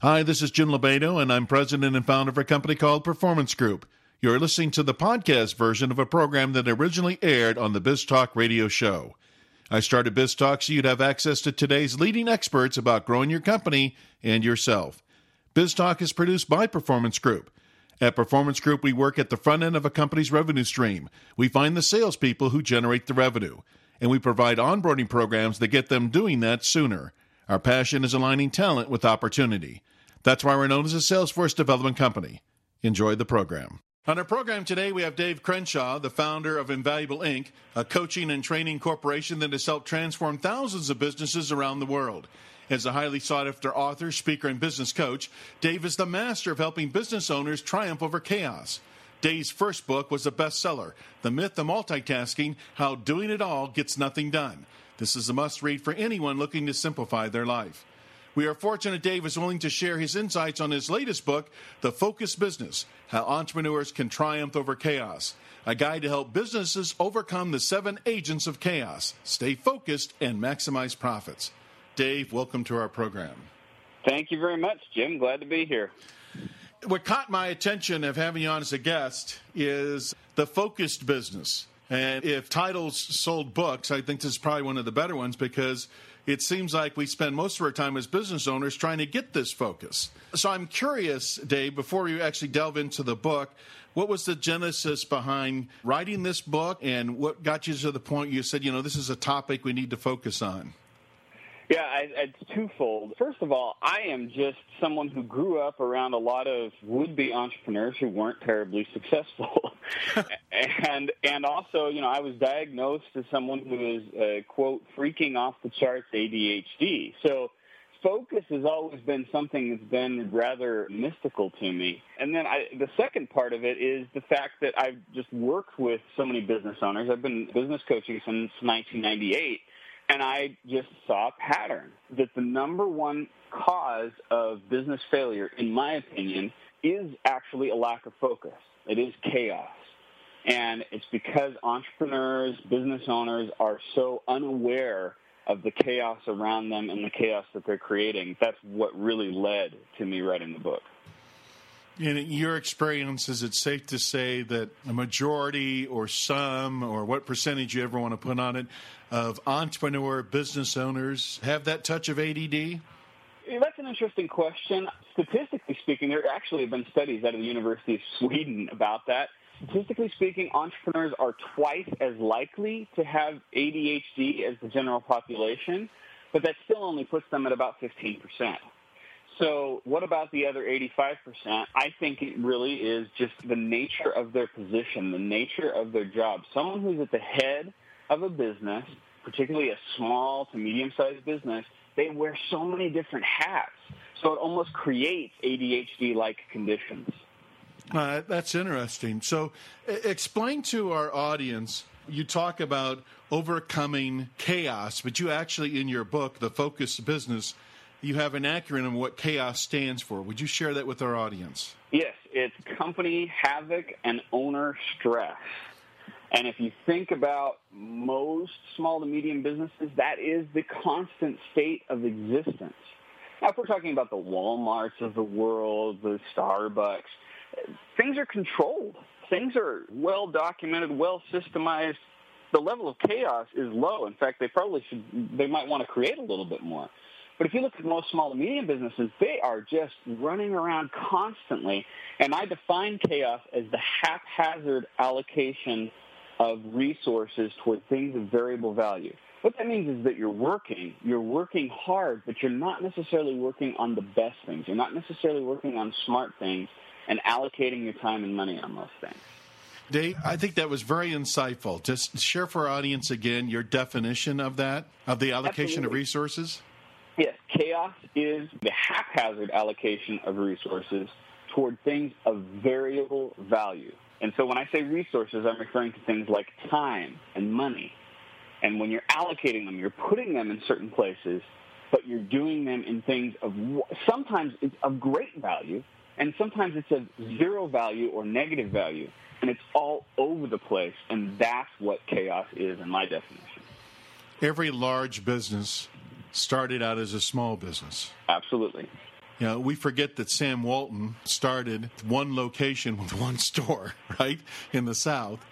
Hi, this is Jim Lobaito, and I'm president and founder of a company called Performance Group. You're listening to the podcast version of a program that originally aired on the Biz Talk radio show. I started Biz Talk so you'd have access to today's leading experts about growing your company and yourself. Biz Talk is produced by Performance Group. At Performance Group, we work at the front end of a company's revenue stream. We find the salespeople who generate the revenue, and we provide onboarding programs that get them doing that sooner. Our passion is aligning talent with opportunity. That's why we're known as a Salesforce development company. Enjoy the program. On our program today, we have Dave Crenshaw, the founder of Invaluable Inc., a coaching and training corporation that has helped transform thousands of businesses around the world. As a highly sought after author, speaker, and business coach, Dave is the master of helping business owners triumph over chaos. Dave's first book was a bestseller, The Myth of Multitasking How Doing It All Gets Nothing Done. This is a must read for anyone looking to simplify their life. We are fortunate Dave is willing to share his insights on his latest book, The Focus Business How Entrepreneurs Can Triumph Over Chaos, a guide to help businesses overcome the seven agents of chaos, stay focused, and maximize profits. Dave, welcome to our program. Thank you very much, Jim. Glad to be here. What caught my attention of having you on as a guest is the focused business. And if titles sold books, I think this is probably one of the better ones because it seems like we spend most of our time as business owners trying to get this focus. So I'm curious, Dave, before we actually delve into the book, what was the genesis behind writing this book and what got you to the point you said, you know, this is a topic we need to focus on? Yeah, I, it's twofold. First of all, I am just someone who grew up around a lot of would-be entrepreneurs who weren't terribly successful, and and also, you know, I was diagnosed as someone who is uh, quote freaking off the charts ADHD. So focus has always been something that's been rather mystical to me. And then I, the second part of it is the fact that I've just worked with so many business owners. I've been business coaching since 1998 and I just saw a pattern that the number one cause of business failure, in my opinion, is actually a lack of focus. It is chaos. And it's because entrepreneurs, business owners are so unaware of the chaos around them and the chaos that they're creating. That's what really led to me writing the book. In your experience, is it safe to say that a majority or some, or what percentage you ever want to put on it, of entrepreneur business owners have that touch of ADD? That's an interesting question. Statistically speaking, there actually have been studies out of the University of Sweden about that. Statistically speaking, entrepreneurs are twice as likely to have ADHD as the general population, but that still only puts them at about 15%. So what about the other 85%? I think it really is just the nature of their position, the nature of their job. Someone who's at the head of a business, particularly a small to medium-sized business, they wear so many different hats. So it almost creates ADHD-like conditions. Uh, that's interesting. So explain to our audience, you talk about overcoming chaos, but you actually, in your book, The Focused Business, you have an acronym what chaos stands for. Would you share that with our audience? Yes, it's company havoc and owner stress. And if you think about most small to medium businesses, that is the constant state of existence. Now, if we're talking about the Walmarts of the world, the Starbucks, things are controlled. Things are well documented, well systemized. The level of chaos is low. In fact, they probably should, they might want to create a little bit more. But if you look at most small to medium businesses, they are just running around constantly. And I define chaos as the haphazard allocation of resources toward things of variable value. What that means is that you're working, you're working hard, but you're not necessarily working on the best things. You're not necessarily working on smart things and allocating your time and money on those things. Dave, I think that was very insightful. Just share for our audience again your definition of that, of the allocation Absolutely. of resources. Chaos is the haphazard allocation of resources toward things of variable value. And so when I say resources, I'm referring to things like time and money. And when you're allocating them, you're putting them in certain places, but you're doing them in things of sometimes it's of great value, and sometimes it's of zero value or negative value. And it's all over the place, and that's what chaos is in my definition. Every large business started out as a small business. Absolutely. You know, we forget that Sam Walton started one location with one store, right, in the South,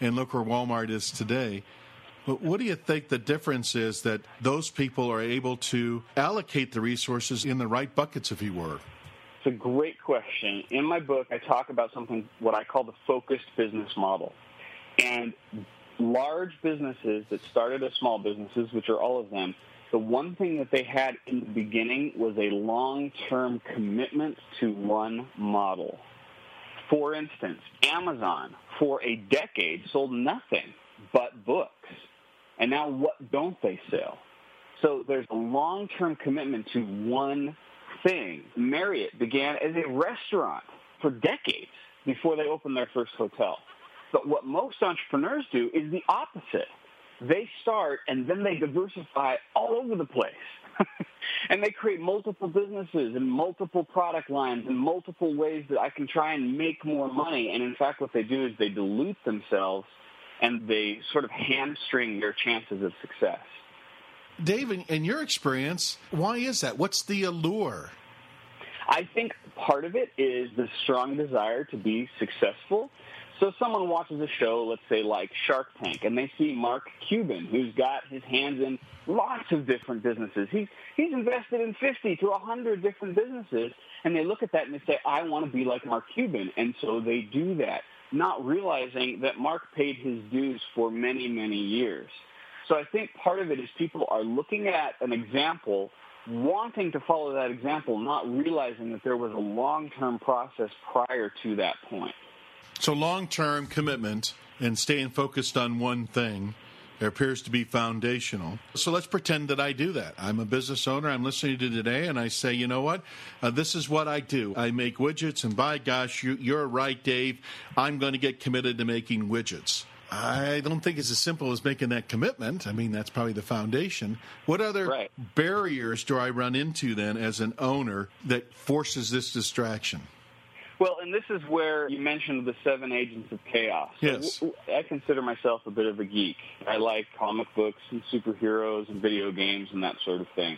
and look where Walmart is today. But what do you think the difference is that those people are able to allocate the resources in the right buckets, if you were? It's a great question. In my book, I talk about something, what I call the focused business model. And large businesses that started as small businesses, which are all of them, the one thing that they had in the beginning was a long-term commitment to one model. For instance, Amazon for a decade sold nothing but books. And now what don't they sell? So there's a long-term commitment to one thing. Marriott began as a restaurant for decades before they opened their first hotel. But what most entrepreneurs do is the opposite. They start and then they diversify all over the place. and they create multiple businesses and multiple product lines and multiple ways that I can try and make more money. And in fact, what they do is they dilute themselves and they sort of hamstring their chances of success. Dave, in your experience, why is that? What's the allure? I think part of it is the strong desire to be successful so someone watches a show, let's say like Shark Tank, and they see Mark Cuban, who's got his hands in lots of different businesses. He's he's invested in 50 to 100 different businesses, and they look at that and they say, "I want to be like Mark Cuban," and so they do that, not realizing that Mark paid his dues for many many years. So I think part of it is people are looking at an example wanting to follow that example, not realizing that there was a long-term process prior to that point. So, long term commitment and staying focused on one thing appears to be foundational. So let's pretend that I do that. I'm a business owner. I'm listening to today, and I say, you know what? Uh, this is what I do. I make widgets, and by gosh, you, you're right, Dave. I'm going to get committed to making widgets. I don't think it's as simple as making that commitment. I mean, that's probably the foundation. What other right. barriers do I run into then as an owner that forces this distraction? Well, and this is where you mentioned the seven agents of chaos. Yes. I consider myself a bit of a geek. I like comic books and superheroes and video games and that sort of thing.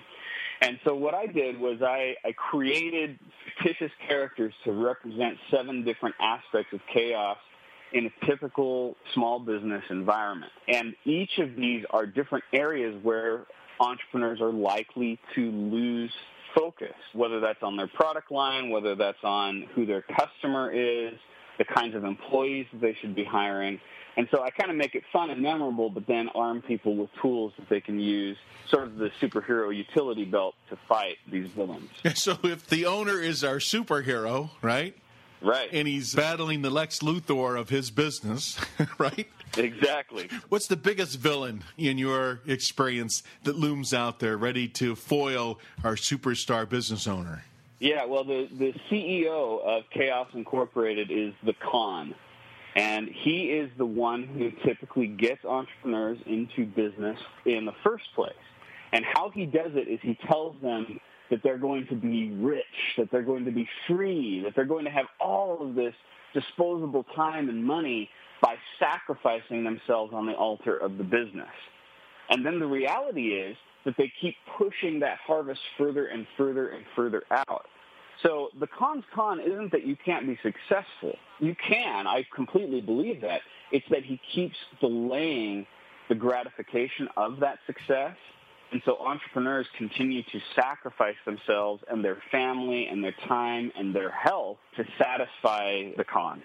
And so what I did was I, I created fictitious characters to represent seven different aspects of chaos in a typical small business environment. And each of these are different areas where entrepreneurs are likely to lose focus, whether that's on their product line, whether that's on who their customer is, the kinds of employees that they should be hiring. And so I kind of make it fun and memorable, but then arm people with tools that they can use, sort of the superhero utility belt to fight these villains. So if the owner is our superhero, right? Right. And he's battling the Lex Luthor of his business, right? Exactly. What's the biggest villain in your experience that looms out there ready to foil our superstar business owner? Yeah, well, the, the CEO of Chaos Incorporated is the con. And he is the one who typically gets entrepreneurs into business in the first place. And how he does it is he tells them that they're going to be rich, that they're going to be free, that they're going to have all of this disposable time and money by sacrificing themselves on the altar of the business. And then the reality is that they keep pushing that harvest further and further and further out. So the con's con isn't that you can't be successful. You can. I completely believe that. It's that he keeps delaying the gratification of that success. And so entrepreneurs continue to sacrifice themselves and their family and their time and their health to satisfy the con.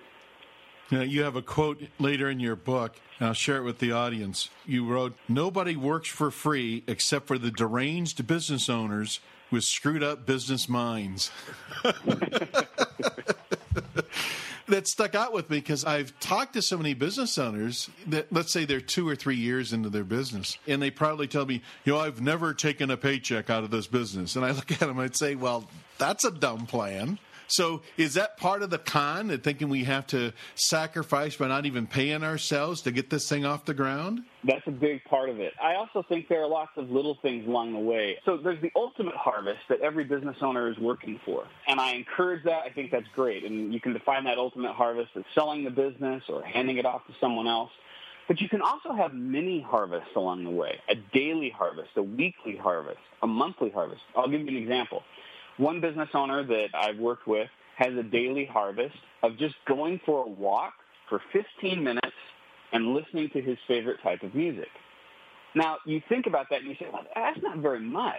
Now, you have a quote later in your book, and I'll share it with the audience. You wrote, Nobody works for free except for the deranged business owners with screwed up business minds. that stuck out with me because I've talked to so many business owners that let's say they're two or three years into their business and they probably tell me, you know, I've never taken a paycheck out of this business. And I look at them I'd say, well, that's a dumb plan. So is that part of the con that thinking we have to sacrifice by not even paying ourselves to get this thing off the ground? That's a big part of it. I also think there are lots of little things along the way. So there's the ultimate harvest that every business owner is working for. And I encourage that. I think that's great. And you can define that ultimate harvest as selling the business or handing it off to someone else. But you can also have mini harvests along the way, a daily harvest, a weekly harvest, a monthly harvest. I'll give you an example One business owner that I've worked with has a daily harvest of just going for a walk for 15 minutes and listening to his favorite type of music. Now, you think about that and you say, well, that's not very much.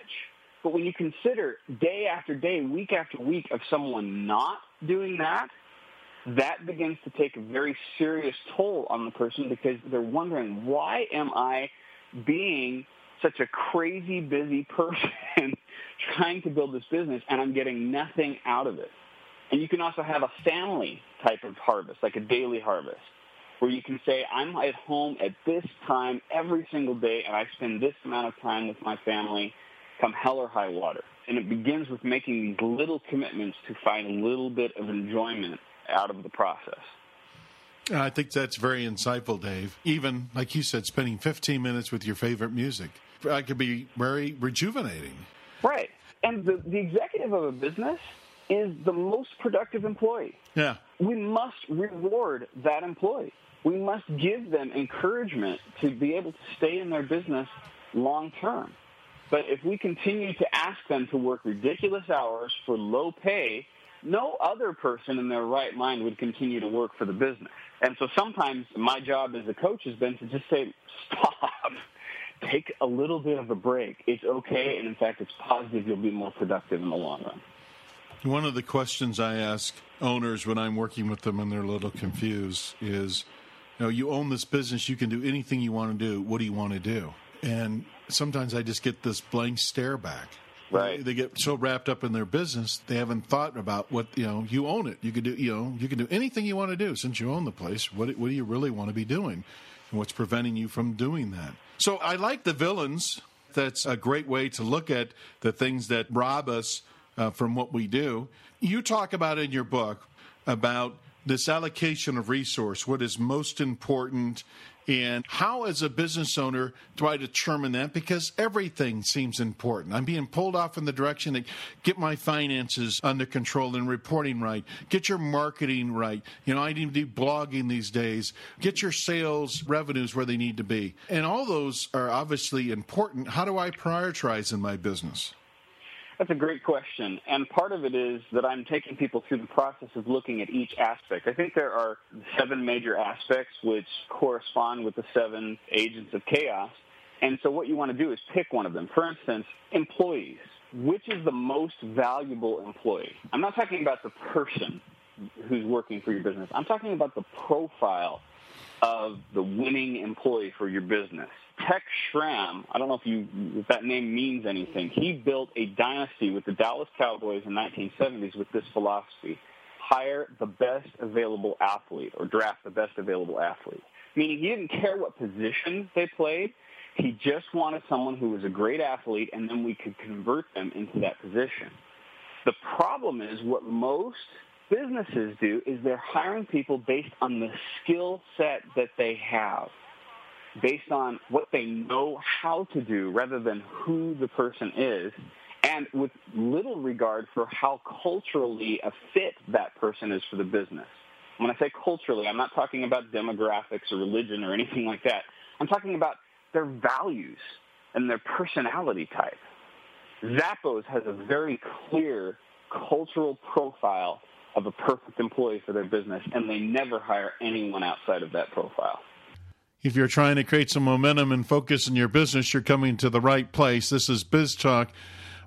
But when you consider day after day, week after week of someone not doing that, that begins to take a very serious toll on the person because they're wondering, why am I being such a crazy busy person trying to build this business and I'm getting nothing out of it? And you can also have a family type of harvest, like a daily harvest, where you can say, I'm at home at this time every single day and I spend this amount of time with my family come hell or high water. And it begins with making these little commitments to find a little bit of enjoyment out of the process. I think that's very insightful, Dave. Even, like you said, spending 15 minutes with your favorite music. That could be very rejuvenating. Right. And the, the executive of a business is the most productive employee. Yeah. We must reward that employee. We must give them encouragement to be able to stay in their business long term. But if we continue to ask them to work ridiculous hours for low pay, no other person in their right mind would continue to work for the business. And so sometimes my job as a coach has been to just say, stop. Take a little bit of a break. It's okay, and in fact, it's positive. You'll be more productive in the long run. One of the questions I ask owners when I'm working with them and they're a little confused is, you know, you own this business, you can do anything you want to do. What do you want to do? And sometimes I just get this blank stare back. Right. They get so wrapped up in their business, they haven't thought about what you know. You own it. You can do you know you can do anything you want to do since you own the place. What what do you really want to be doing, and what's preventing you from doing that? So I like the villains. That's a great way to look at the things that rob us uh, from what we do. You talk about in your book about this allocation of resource, what is most important and how, as a business owner, do I determine that? Because everything seems important. I'm being pulled off in the direction to get my finances under control and reporting right, get your marketing right. You know, I need to be blogging these days, get your sales revenues where they need to be. And all those are obviously important. How do I prioritize in my business? That's a great question. And part of it is that I'm taking people through the process of looking at each aspect. I think there are seven major aspects which correspond with the seven agents of chaos. And so what you want to do is pick one of them. For instance, employees. Which is the most valuable employee? I'm not talking about the person who's working for your business. I'm talking about the profile of the winning employee for your business. Tex Schramm, I don't know if you if that name means anything. He built a dynasty with the Dallas Cowboys in the 1970s with this philosophy: hire the best available athlete or draft the best available athlete. Meaning he didn't care what position they played. He just wanted someone who was a great athlete, and then we could convert them into that position. The problem is what most businesses do is they're hiring people based on the skill set that they have based on what they know how to do rather than who the person is and with little regard for how culturally a fit that person is for the business. When I say culturally, I'm not talking about demographics or religion or anything like that. I'm talking about their values and their personality type. Zappos has a very clear cultural profile of a perfect employee for their business, and they never hire anyone outside of that profile. If you're trying to create some momentum and focus in your business, you're coming to the right place. This is Biz Talk.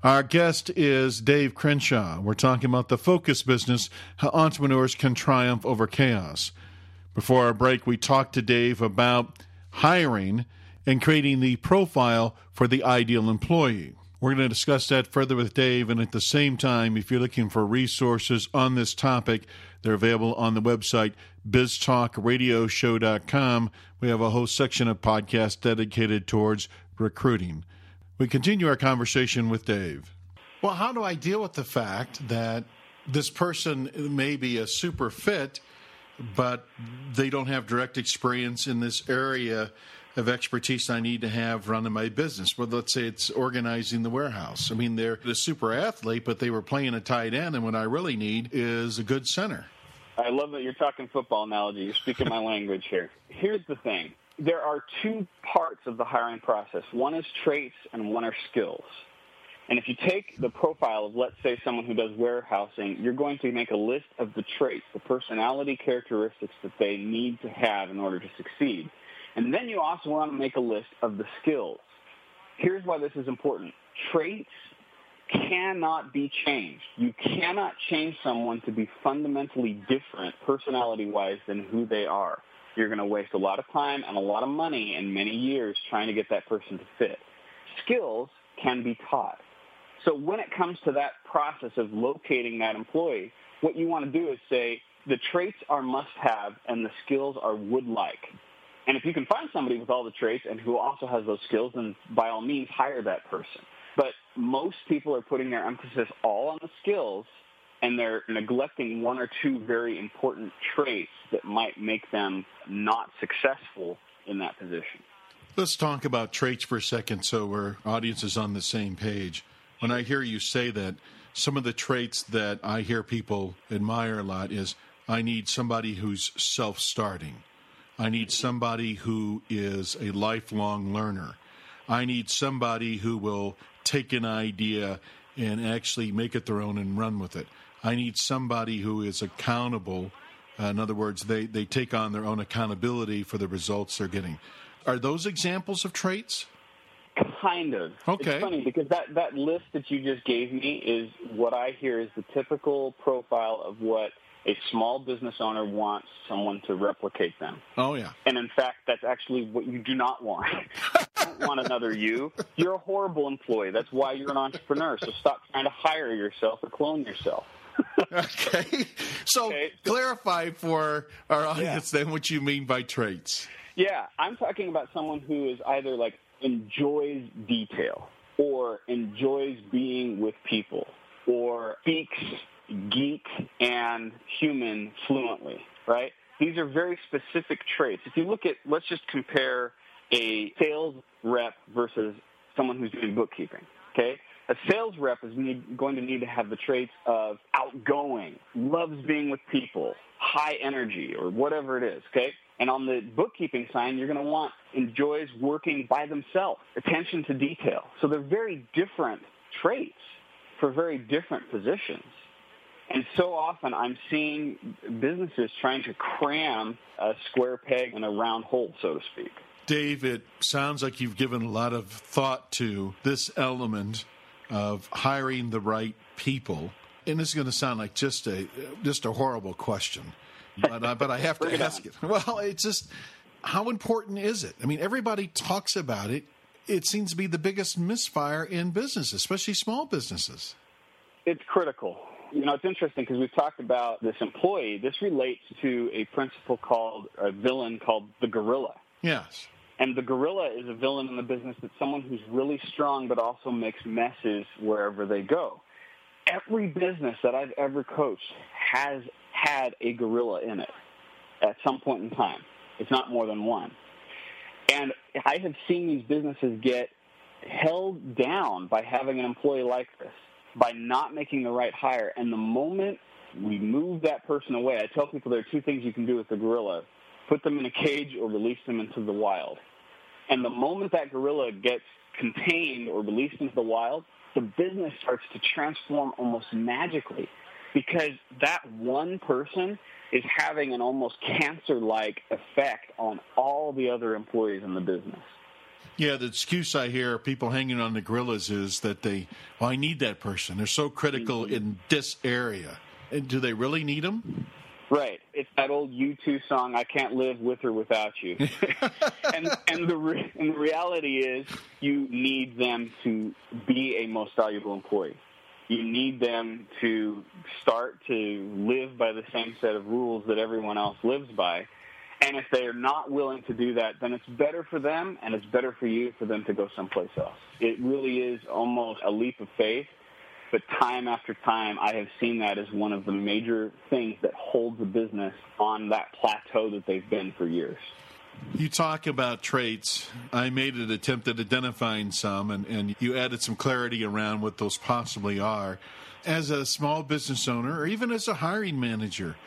Our guest is Dave Crenshaw. We're talking about the focus business, how entrepreneurs can triumph over chaos. Before our break, we talked to Dave about hiring and creating the profile for the ideal employee. We're going to discuss that further with Dave. And at the same time, if you're looking for resources on this topic, they're available on the website biztalkradioshow.com. We have a whole section of podcasts dedicated towards recruiting. We continue our conversation with Dave. Well, how do I deal with the fact that this person may be a super fit, but they don't have direct experience in this area of expertise I need to have running my business. Well, let's say it's organizing the warehouse. I mean, they're a super athlete, but they were playing a tight end, and what I really need is a good center. I love that you're talking football analogy. You're speaking my language here. Here's the thing. There are two parts of the hiring process. One is traits and one are skills. And if you take the profile of, let's say, someone who does warehousing, you're going to make a list of the traits, the personality characteristics that they need to have in order to succeed. And then you also want to make a list of the skills. Here's why this is important. Traits cannot be changed. You cannot change someone to be fundamentally different personality-wise than who they are. You're going to waste a lot of time and a lot of money and many years trying to get that person to fit. Skills can be taught. So when it comes to that process of locating that employee, what you want to do is say the traits are must-have and the skills are would-like. And if you can find somebody with all the traits and who also has those skills, then by all means hire that person. But most people are putting their emphasis all on the skills and they're neglecting one or two very important traits that might make them not successful in that position. Let's talk about traits for a second so our audience is on the same page. When I hear you say that, some of the traits that I hear people admire a lot is I need somebody who's self starting. I need somebody who is a lifelong learner. I need somebody who will take an idea and actually make it their own and run with it. I need somebody who is accountable. Uh, in other words, they, they take on their own accountability for the results they're getting. Are those examples of traits? Kind of. Okay. It's funny because that, that list that you just gave me is what I hear is the typical profile of what a small business owner wants someone to replicate them. Oh, yeah. And in fact, that's actually what you do not want. you don't want another you. You're a horrible employee. That's why you're an entrepreneur. So stop trying to hire yourself or clone yourself. okay. So okay. clarify for our audience yeah. then what you mean by traits. Yeah, I'm talking about someone who is either like enjoys detail or enjoys being with people or speaks geek and human fluently, right? These are very specific traits. If you look at, let's just compare a sales rep versus someone who's doing bookkeeping, okay? A sales rep is need, going to need to have the traits of outgoing, loves being with people, high energy, or whatever it is, okay? And on the bookkeeping side, you're going to want enjoys working by themselves, attention to detail. So they're very different traits for very different positions. And so often I'm seeing businesses trying to cram a square peg in a round hole, so to speak. Dave, it sounds like you've given a lot of thought to this element of hiring the right people. And this is going to sound like just a just a horrible question, but uh, but I have to ask it. Well, it's just how important is it? I mean, everybody talks about it. It seems to be the biggest misfire in business, especially small businesses. It's critical. You know, it's interesting because we've talked about this employee. This relates to a principle called a villain called the gorilla. Yes. And the gorilla is a villain in the business that's someone who's really strong but also makes messes wherever they go. Every business that I've ever coached has had a gorilla in it at some point in time. It's not more than one. And I have seen these businesses get held down by having an employee like this by not making the right hire. And the moment we move that person away, I tell people there are two things you can do with the gorilla. Put them in a cage or release them into the wild. And the moment that gorilla gets contained or released into the wild, the business starts to transform almost magically because that one person is having an almost cancer-like effect on all the other employees in the business. Yeah, the excuse I hear people hanging on the gorillas is that they, well, I need that person. They're so critical mm-hmm. in this area. And do they really need them? Right. It's that old U2 song, I Can't Live With or Without You. and, and, the re- and the reality is you need them to be a most valuable employee. You need them to start to live by the same set of rules that everyone else lives by and if they are not willing to do that, then it's better for them and it's better for you for them to go someplace else. It really is almost a leap of faith. But time after time, I have seen that as one of the major things that holds a business on that plateau that they've been for years. You talk about traits. I made an attempt at identifying some, and, and you added some clarity around what those possibly are. As a small business owner, or even as a hiring manager,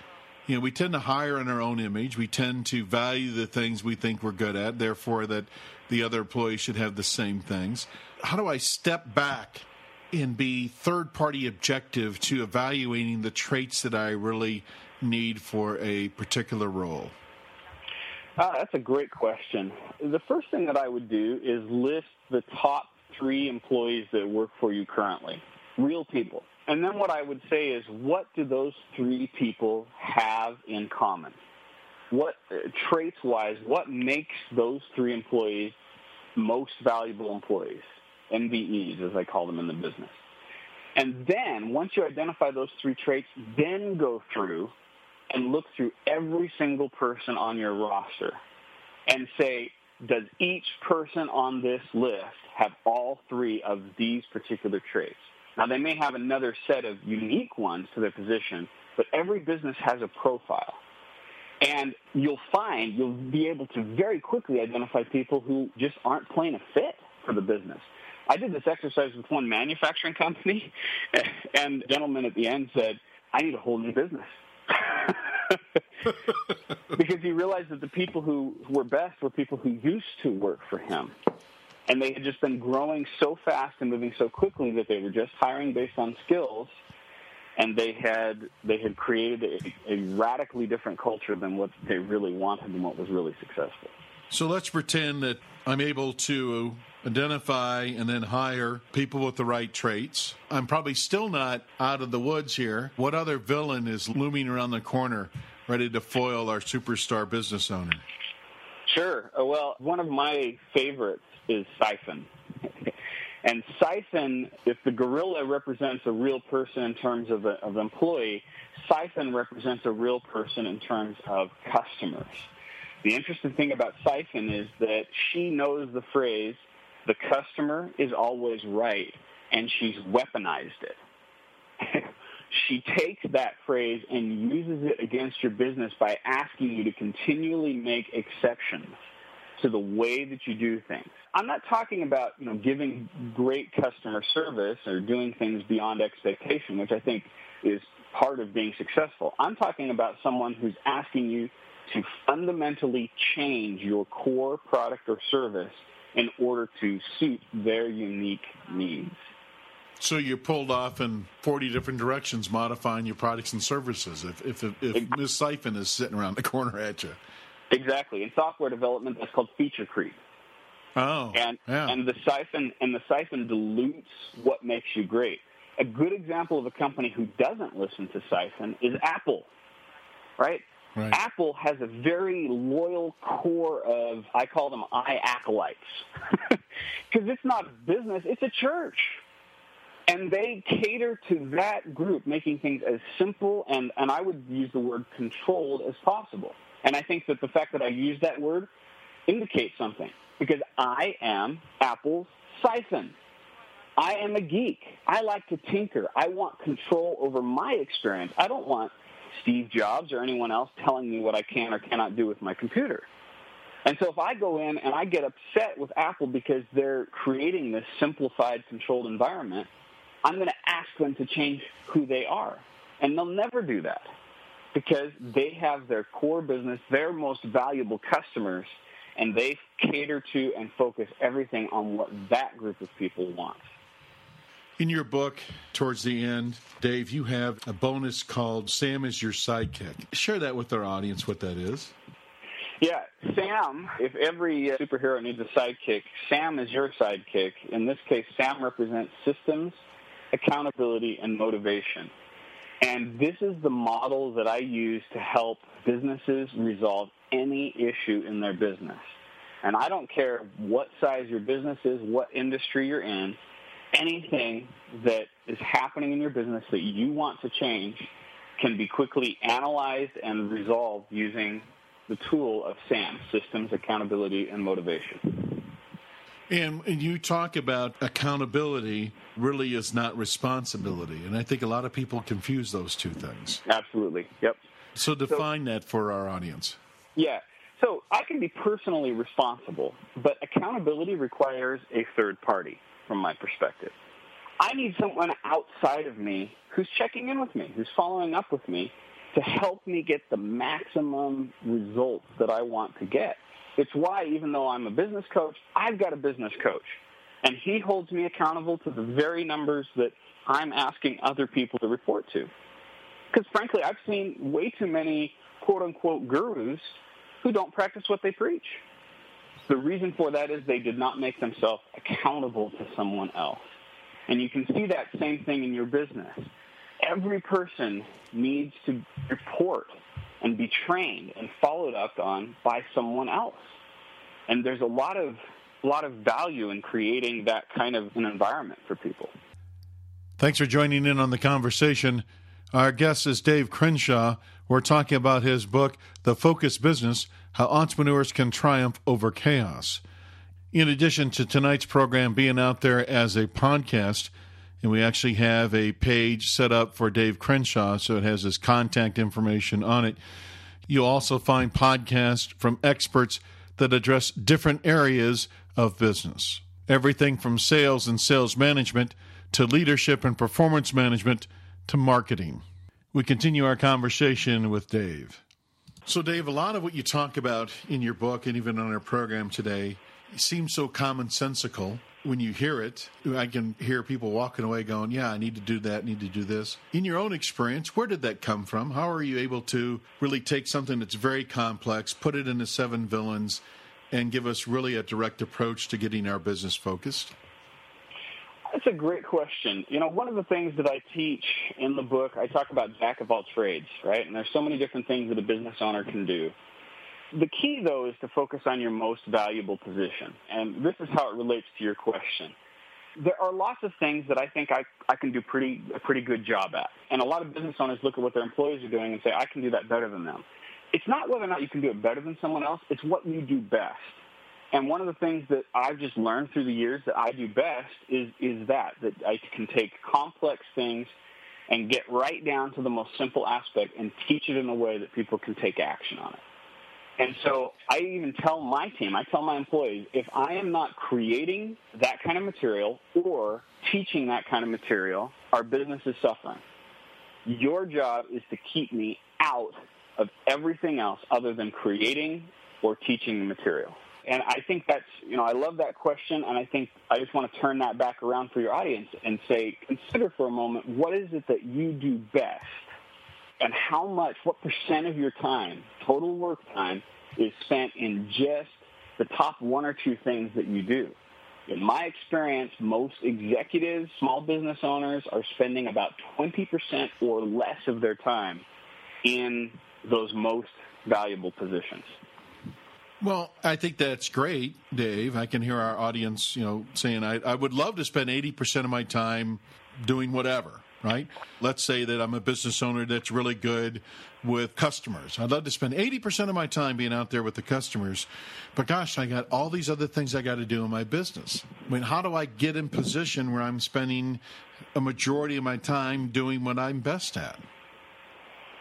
you know, we tend to hire in our own image. We tend to value the things we think we're good at, therefore, that the other employees should have the same things. How do I step back and be third party objective to evaluating the traits that I really need for a particular role? Uh, that's a great question. The first thing that I would do is list the top three employees that work for you currently, real people. And then what I would say is, what do those three people have in common? What uh, traits wise, what makes those three employees most valuable employees? MVEs, as I call them in the business. And then, once you identify those three traits, then go through and look through every single person on your roster and say, does each person on this list have all three of these particular traits? Now, they may have another set of unique ones to their position, but every business has a profile. And you'll find you'll be able to very quickly identify people who just aren't playing a fit for the business. I did this exercise with one manufacturing company, and the gentleman at the end said, I need a whole new business. because he realized that the people who were best were people who used to work for him. And they had just been growing so fast and moving so quickly that they were just hiring based on skills and they had they had created a, a radically different culture than what they really wanted and what was really successful. So let's pretend that I'm able to identify and then hire people with the right traits. I'm probably still not out of the woods here. What other villain is looming around the corner ready to foil our superstar business owner? Sure. Uh, well, one of my favorites is Siphon. and Siphon, if the gorilla represents a real person in terms of, an of employee, Siphon represents a real person in terms of customers. The interesting thing about Siphon is that she knows the phrase, the customer is always right, and she's weaponized it. she takes that phrase and uses it against your business by asking you to continually make exceptions to the way that you do things. I'm not talking about, you know, giving great customer service or doing things beyond expectation, which I think is part of being successful. I'm talking about someone who's asking you to fundamentally change your core product or service in order to suit their unique needs. So you're pulled off in 40 different directions modifying your products and services if, if, if Ms. Siphon is sitting around the corner at you. Exactly. In software development, that's called feature creep. Oh, and yeah. and the siphon and the siphon dilutes what makes you great. A good example of a company who doesn't listen to siphon is Apple, right? Right. Apple has a very loyal core of, I call them I acolytes. Because it's not business, it's a church. And they cater to that group, making things as simple and, and I would use the word controlled as possible. And I think that the fact that I use that word indicates something. Because I am Apple's siphon. I am a geek. I like to tinker. I want control over my experience. I don't want Steve Jobs or anyone else telling me what I can or cannot do with my computer. And so if I go in and I get upset with Apple because they're creating this simplified, controlled environment, I'm going to ask them to change who they are. And they'll never do that because they have their core business, their most valuable customers, and they cater to and focus everything on what that group of people wants. In your book, towards the end, Dave, you have a bonus called Sam is Your Sidekick. Share that with our audience, what that is. Yeah, Sam, if every superhero needs a sidekick, Sam is your sidekick. In this case, Sam represents systems, accountability, and motivation. And this is the model that I use to help businesses resolve any issue in their business. And I don't care what size your business is, what industry you're in, anything that is happening in your business that you want to change can be quickly analyzed and resolved using the tool of SAM, Systems, Accountability, and Motivation. And, and, you talk about accountability really is not responsibility. And I think a lot of people confuse those two things. Absolutely. Yep. So define so, that for our audience. Yeah. So I can be personally responsible, but accountability requires a third party from my perspective. I need someone outside of me who's checking in with me, who's following up with me to help me get the maximum results that I want to get. It's why even though I'm a business coach, I've got a business coach. And he holds me accountable to the very numbers that I'm asking other people to report to. Because frankly, I've seen way too many quote unquote gurus who don't practice what they preach. The reason for that is they did not make themselves accountable to someone else. And you can see that same thing in your business. Every person needs to report and be trained and followed up on by someone else. And there's a lot of a lot of value in creating that kind of an environment for people. Thanks for joining in on the conversation. Our guest is Dave Crenshaw. We're talking about his book, The Focus Business How Entrepreneurs Can Triumph Over Chaos. In addition to tonight's program being out there as a podcast, and we actually have a page set up for Dave Crenshaw, so it has his contact information on it. You'll also find podcasts from experts that address different areas of business. Everything from sales and sales management to leadership and performance management to marketing. We continue our conversation with Dave. So, Dave, a lot of what you talk about in your book and even on our program today seems so commonsensical when you hear it. I can hear people walking away going, Yeah, I need to do that, need to do this. In your own experience, where did that come from? How are you able to really take something that's very complex, put it into seven villains, and give us really a direct approach to getting our business focused? That's a great question. You know, one of the things that I teach in the book, I talk about jack of all trades, right? And there's so many different things that a business owner can do. The key, though, is to focus on your most valuable position. And this is how it relates to your question. There are lots of things that I think I, I can do pretty, a pretty good job at. And a lot of business owners look at what their employees are doing and say, I can do that better than them. It's not whether or not you can do it better than someone else. It's what you do best. And one of the things that I've just learned through the years that I do best is, is that, that I can take complex things and get right down to the most simple aspect and teach it in a way that people can take action on it. And so I even tell my team, I tell my employees, if I am not creating that kind of material or teaching that kind of material, our business is suffering. Your job is to keep me out of everything else other than creating or teaching the material. And I think that's, you know, I love that question, and I think I just want to turn that back around for your audience and say, consider for a moment, what is it that you do best? And how much, what percent of your time, total work time, is spent in just the top one or two things that you do? In my experience, most executives, small business owners are spending about 20% or less of their time in those most valuable positions. Well, I think that's great, Dave. I can hear our audience, you know, saying I, I would love to spend 80% of my time doing whatever, right? Let's say that I'm a business owner that's really good with customers. I'd love to spend 80% of my time being out there with the customers. But gosh, I got all these other things I got to do in my business. I mean, how do I get in position where I'm spending a majority of my time doing what I'm best at?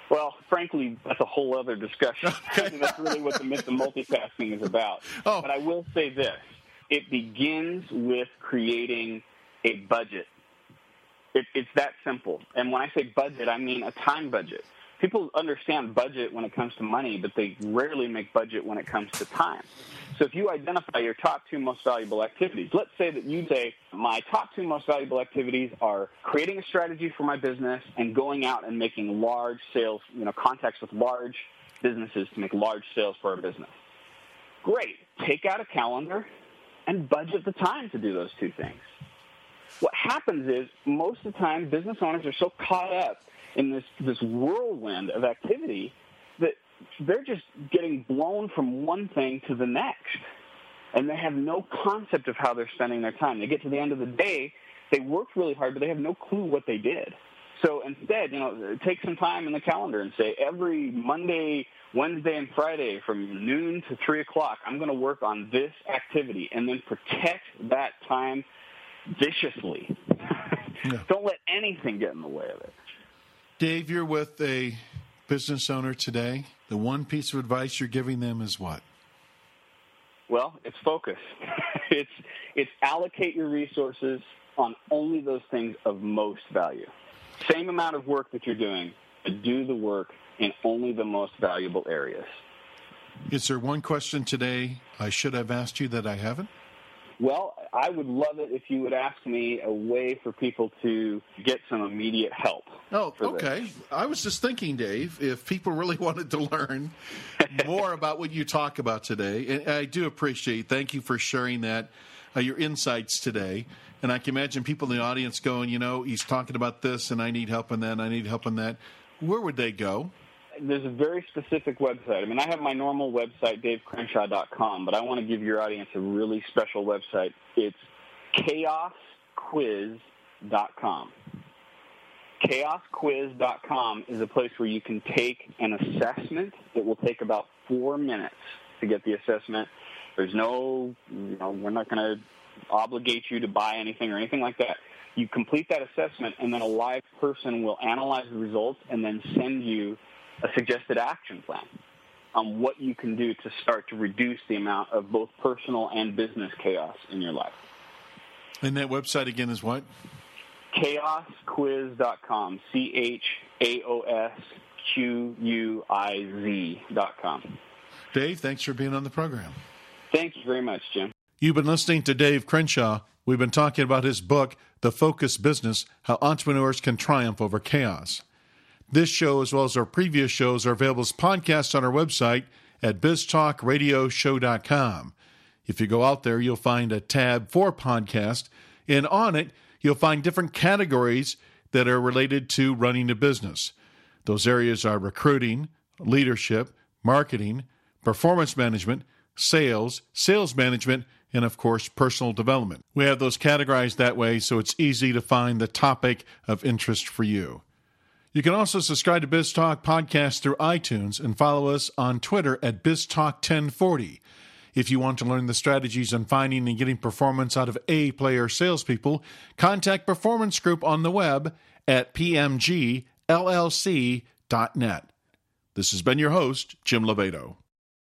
Well, frankly, that's a whole other discussion. Okay. that's really what the myth of multitasking is about. Oh. But I will say this. It begins with creating a budget. It, it's that simple. And when I say budget, I mean a time budget people understand budget when it comes to money, but they rarely make budget when it comes to time. So if you identify your top two most valuable activities, let's say that you say, my top two most valuable activities are creating a strategy for my business and going out and making large sales, you know, contacts with large businesses to make large sales for our business. Great. Take out a calendar and budget the time to do those two things. What happens is most of the time business owners are so caught up in this this whirlwind of activity that they're just getting blown from one thing to the next, and they have no concept of how they're spending their time. They get to the end of the day, they worked really hard, but they have no clue what they did. So instead, you know, take some time in the calendar and say every Monday, Wednesday, and Friday from noon to three o'clock, I'm going to work on this activity, and then protect that time viciously. Yeah. Don't let anything get in the way of it. Dave, you're with a business owner today. The one piece of advice you're giving them is what? Well, it's focus. it's it's allocate your resources on only those things of most value. Same amount of work that you're doing, but do the work in only the most valuable areas. Is there one question today I should have asked you that I haven't? Well, I would love it if you would ask me a way for people to get some immediate help. Oh, okay. This. I was just thinking, Dave, if people really wanted to learn more about what you talk about today, and I do appreciate. Thank you for sharing that, uh, your insights today. And I can imagine people in the audience going, you know, he's talking about this, and I need help in that, and I need help in that. Where would they go? There's a very specific website. I mean, I have my normal website, davecrenshaw.com, but I want to give your audience a really special website. It's chaosquiz.com. Chaosquiz.com is a place where you can take an assessment. It will take about four minutes to get the assessment. There's no, you know, we're not going to obligate you to buy anything or anything like that. You complete that assessment, and then a live person will analyze the results and then send you a suggested action plan on what you can do to start to reduce the amount of both personal and business chaos in your life. And that website again is what? Chaosquiz.com. C H A O S Q U I Z.com. Dave, thanks for being on the program. Thank you very much, Jim. You've been listening to Dave Crenshaw. We've been talking about his book, The Focused Business How Entrepreneurs Can Triumph Over Chaos. This show, as well as our previous shows, are available as podcasts on our website at biztalkradioshow.com. If you go out there, you'll find a tab for podcast, and on it, you'll find different categories that are related to running a business. Those areas are recruiting, leadership, marketing, performance management, sales, sales management, and of course, personal development. We have those categorized that way so it's easy to find the topic of interest for you. You can also subscribe to BizTalk Podcast through iTunes and follow us on Twitter at BizTalk1040. If you want to learn the strategies on finding and getting performance out of A player salespeople, contact Performance Group on the web at pmgllc.net. This has been your host, Jim Lobaito.